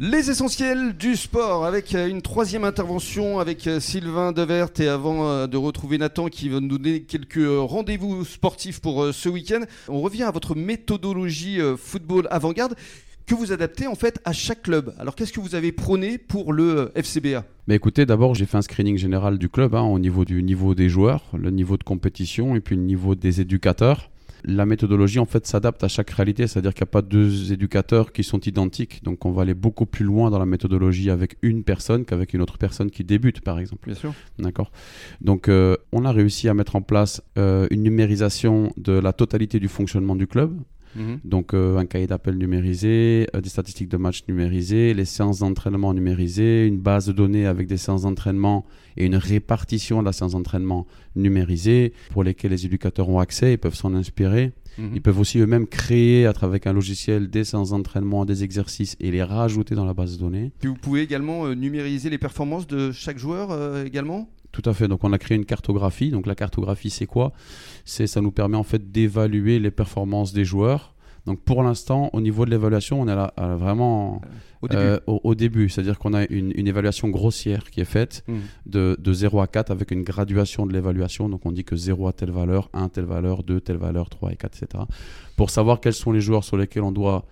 Les essentiels du sport avec euh, une troisième intervention avec euh, Sylvain Devert et avant euh, de retrouver Nathan qui va nous donner quelques rendez-vous sportifs pour ce week-end, on revient à votre méthodologie football avant-garde que vous adaptez en fait à chaque club. Alors qu'est-ce que vous avez prôné pour le FCBA mais écoutez, d'abord j'ai fait un screening général du club hein, au niveau du niveau des joueurs, le niveau de compétition et puis le niveau des éducateurs la méthodologie en fait s'adapte à chaque réalité, c'est-à-dire qu'il n'y a pas deux éducateurs qui sont identiques. Donc on va aller beaucoup plus loin dans la méthodologie avec une personne qu'avec une autre personne qui débute, par exemple. Bien sûr. D'accord. Donc euh, on a réussi à mettre en place euh, une numérisation de la totalité du fonctionnement du club. Mhm. Donc euh, un cahier d'appel numérisé, des statistiques de match numérisées, les séances d'entraînement numérisées, une base de données avec des séances d'entraînement et une répartition de la séance d'entraînement numérisée pour lesquelles les éducateurs ont accès et peuvent s'en inspirer. Mhm. Ils peuvent aussi eux-mêmes créer à travers un logiciel des séances d'entraînement, des exercices et les rajouter dans la base de données. Puis vous pouvez également euh, numériser les performances de chaque joueur euh, également? Tout à fait. Donc on a créé une cartographie. Donc la cartographie c'est quoi? C'est ça nous permet en fait d'évaluer les performances des joueurs donc pour l'instant, au niveau de l'évaluation, on est là, vraiment euh, au début. C'est-à-dire qu'on a une, évaluation grossière qui est faite mmh. de, de, 0 à 4 avec une graduation de l'évaluation. Donc on dit que 0 à telle valeur, 1 telle valeur, 2 telle valeur, 3 et 4, etc. Pour savoir quels sont les joueurs sur lesquels on doit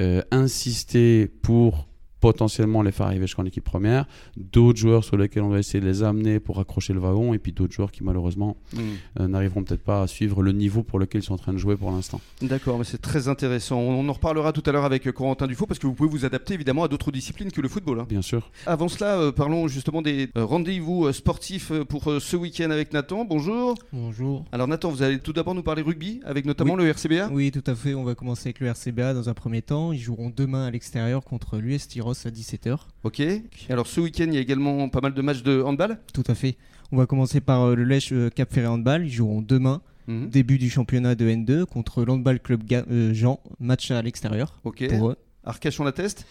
euh, insister pour potentiellement les faire arriver jusqu'en équipe première, d'autres joueurs sur lesquels on va essayer de les amener pour accrocher le wagon, et puis d'autres joueurs qui malheureusement hmm. euh, n'arriveront peut-être pas à suivre le niveau pour lequel ils sont en train de jouer pour l'instant. D'accord, mais c'est très intéressant. On en reparlera tout à l'heure avec Corentin Dufaux parce que vous pouvez vous adapter évidemment à d'autres disciplines que le football. Hein. Bien sûr. Avant cela, euh, parlons justement des euh, rendez-vous sportifs pour ce week-end avec Nathan. Bonjour. Bonjour. Alors Nathan, vous allez tout d'abord nous parler rugby avec notamment le RCBA Oui, tout à fait. On va commencer avec le RCBA dans un premier temps. Ils joueront demain à l'extérieur contre l'US À 17h. Ok. Alors ce week-end, il y a également pas mal de matchs de handball? Tout à fait. On va commencer par euh, le Lèche euh, Cap Ferré Handball. Ils joueront demain. Mhm. Début du championnat de N2 contre l'Handball Club euh, Jean, match à l'extérieur. Ok. Arcachon la test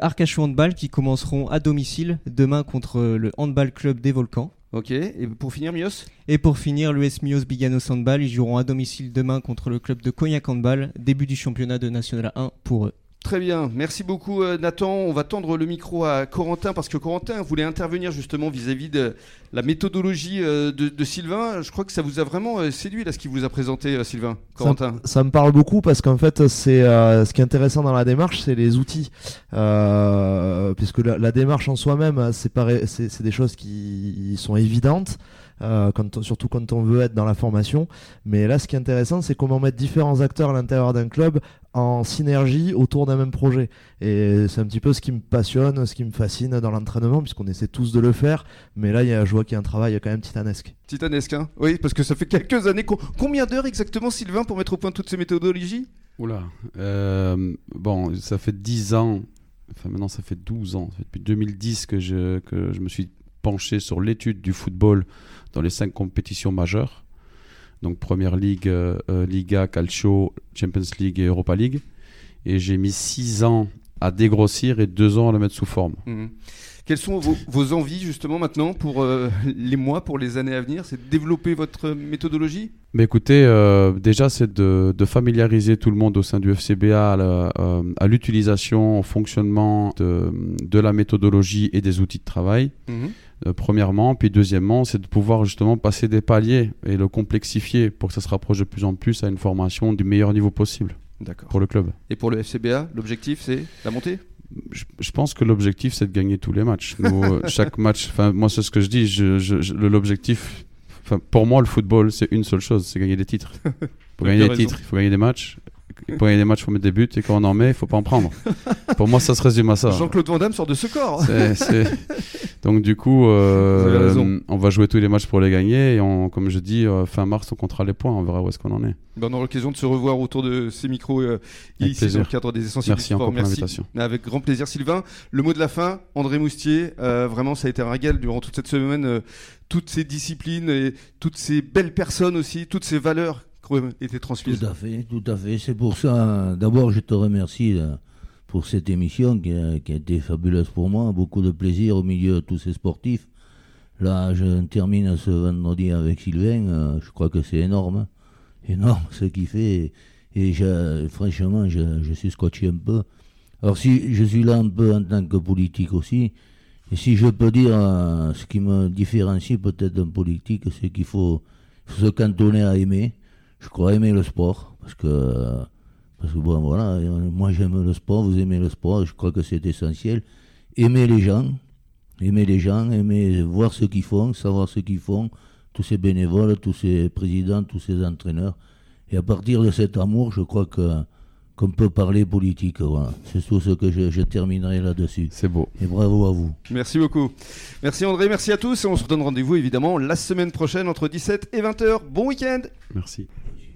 Arcachon Handball qui commenceront à domicile demain contre le Handball Club des Volcans. Ok, et pour finir, Mios? Et pour finir, l'US Mios Biganos Handball, ils joueront à domicile demain contre le club de Cognac Handball, début du championnat de National 1 pour eux. Très bien, merci beaucoup euh, Nathan. On va tendre le micro à Corentin parce que Corentin voulait intervenir justement vis-à-vis de la méthodologie euh, de, Sylvain. Je crois que ça vous a vraiment euh, séduit là ce qu'il vous a présenté Sylvain. Corentin. Ça, me parle beaucoup parce qu'en fait c'est ce qui est intéressant dans la démarche, c'est les outils, puisque la, démarche en soi-même, c'est des choses qui sont évidentes. Euh, surtout quand on veut être dans la formation. Mais là, ce qui est intéressant, c'est comment mettre différents acteurs à l'intérieur d'un club en synergie autour d'un même projet. Et c'est un petit peu ce qui me passionne, ce qui me fascine dans l'entraînement, puisqu'on essaie tous de le faire. Mais là, il y a, je vois qu'il y a un travail quand même titanesque. Titanesque, hein Oui, parce que ça fait quelques années. Combien d'heures exactement, Sylvain, pour mettre au point toutes ces méthodologies? Oula. Euh, bon, ça fait 10 ans. Enfin, maintenant, ça fait 12 ans. depuis 2010 que je, que je me suis penché sur l'étude du football dans les cinq compétitions majeures. Donc Première Ligue, euh, euh, Liga, Calcio, Champions League et Europa League. Et j'ai mis six ans à dégrossir et deux ans à le mettre sous forme. Mhm. Quelles sont vos, envies justement maintenant pour euh, les mois, pour les années à venir? C'est de développer votre méthodologie? Mais écoutez, déjà c'est de, familiariser tout le monde au sein du FCBA à l'utilisation, au fonctionnement de, de, la méthodologie et des outils de travail. Mhm. Euh, premièrement. Puis deuxièmement, c'est de pouvoir justement passer des paliers et le complexifier pour que ça se rapproche de plus en plus à une formation du meilleur niveau possible pour le club. Et pour le FCBA, l'objectif c'est la montée? Je, pense que l'objectif c'est de gagner tous les matchs. Euh, chaque match, enfin moi c'est ce que je dis, l'objectif, pour moi le football c'est une seule chose, c'est gagner des titres. Pour gagner des titres, il faut gagner des matchs pour gagner des matchs, il faut mettre des buts et quand on en met, il faut pas en prendre. pour moi, ça se résume à ça. Jean-Claude Van Damme sort de ce corps. Donc du coup, euh, on va jouer tous les matchs pour les gagner et on, comme je dis, euh, fin mars, on comptera les points, on verra où est-ce qu'on en est. Ben, on aura l'occasion de se revoir autour de ces micros euh, ici dans le cadre des essentiels Merci encore pour l'invitation. Avec grand plaisir, Sylvain. Le mot de la fin, André Moustier. vraiment, ça a été un régal durant toute cette semaine. toutes ces disciplines et toutes ces belles personnes aussi, toutes ces valeurs Tout à fait, tout à fait. C'est pour ça, d'abord, je te remercie euh, pour cette émission qui a, été fabuleuse pour moi. Beaucoup de plaisir au milieu de tous ces sportifs. Là, je termine ce vendredi avec Sylvain. Euh, je crois que c'est énorme. Énorme ce qu'il fait. Et, franchement, je, suis scotché un peu Alors si je suis là un peu en tant que politique aussi, et si je peux dire euh, ce qui me différencie peut-être d'un politique, c'est qu'il faut, se cantonner à aimer. Je crois aimer le sport, parce que, parce que bon voilà, moi j'aime le sport, vous aimez le sport, je crois que c'est essentiel. Aimer les gens, aimer les gens, aimer voir ce qu'ils font, savoir ce qu'ils font, tous ces bénévoles, tous ces présidents, tous ces entraîneurs. Et à partir de cet amour, je crois que qu'on peut parler politique. Voilà. C'est tout ce que je, terminerai là-dessus. C'est beau. Et bravo à vous. Merci beaucoup. Merci André, merci à tous. Et on se redonne rendez-vous évidemment la semaine prochaine entre 17 et 20h. Bon week-end. Merci.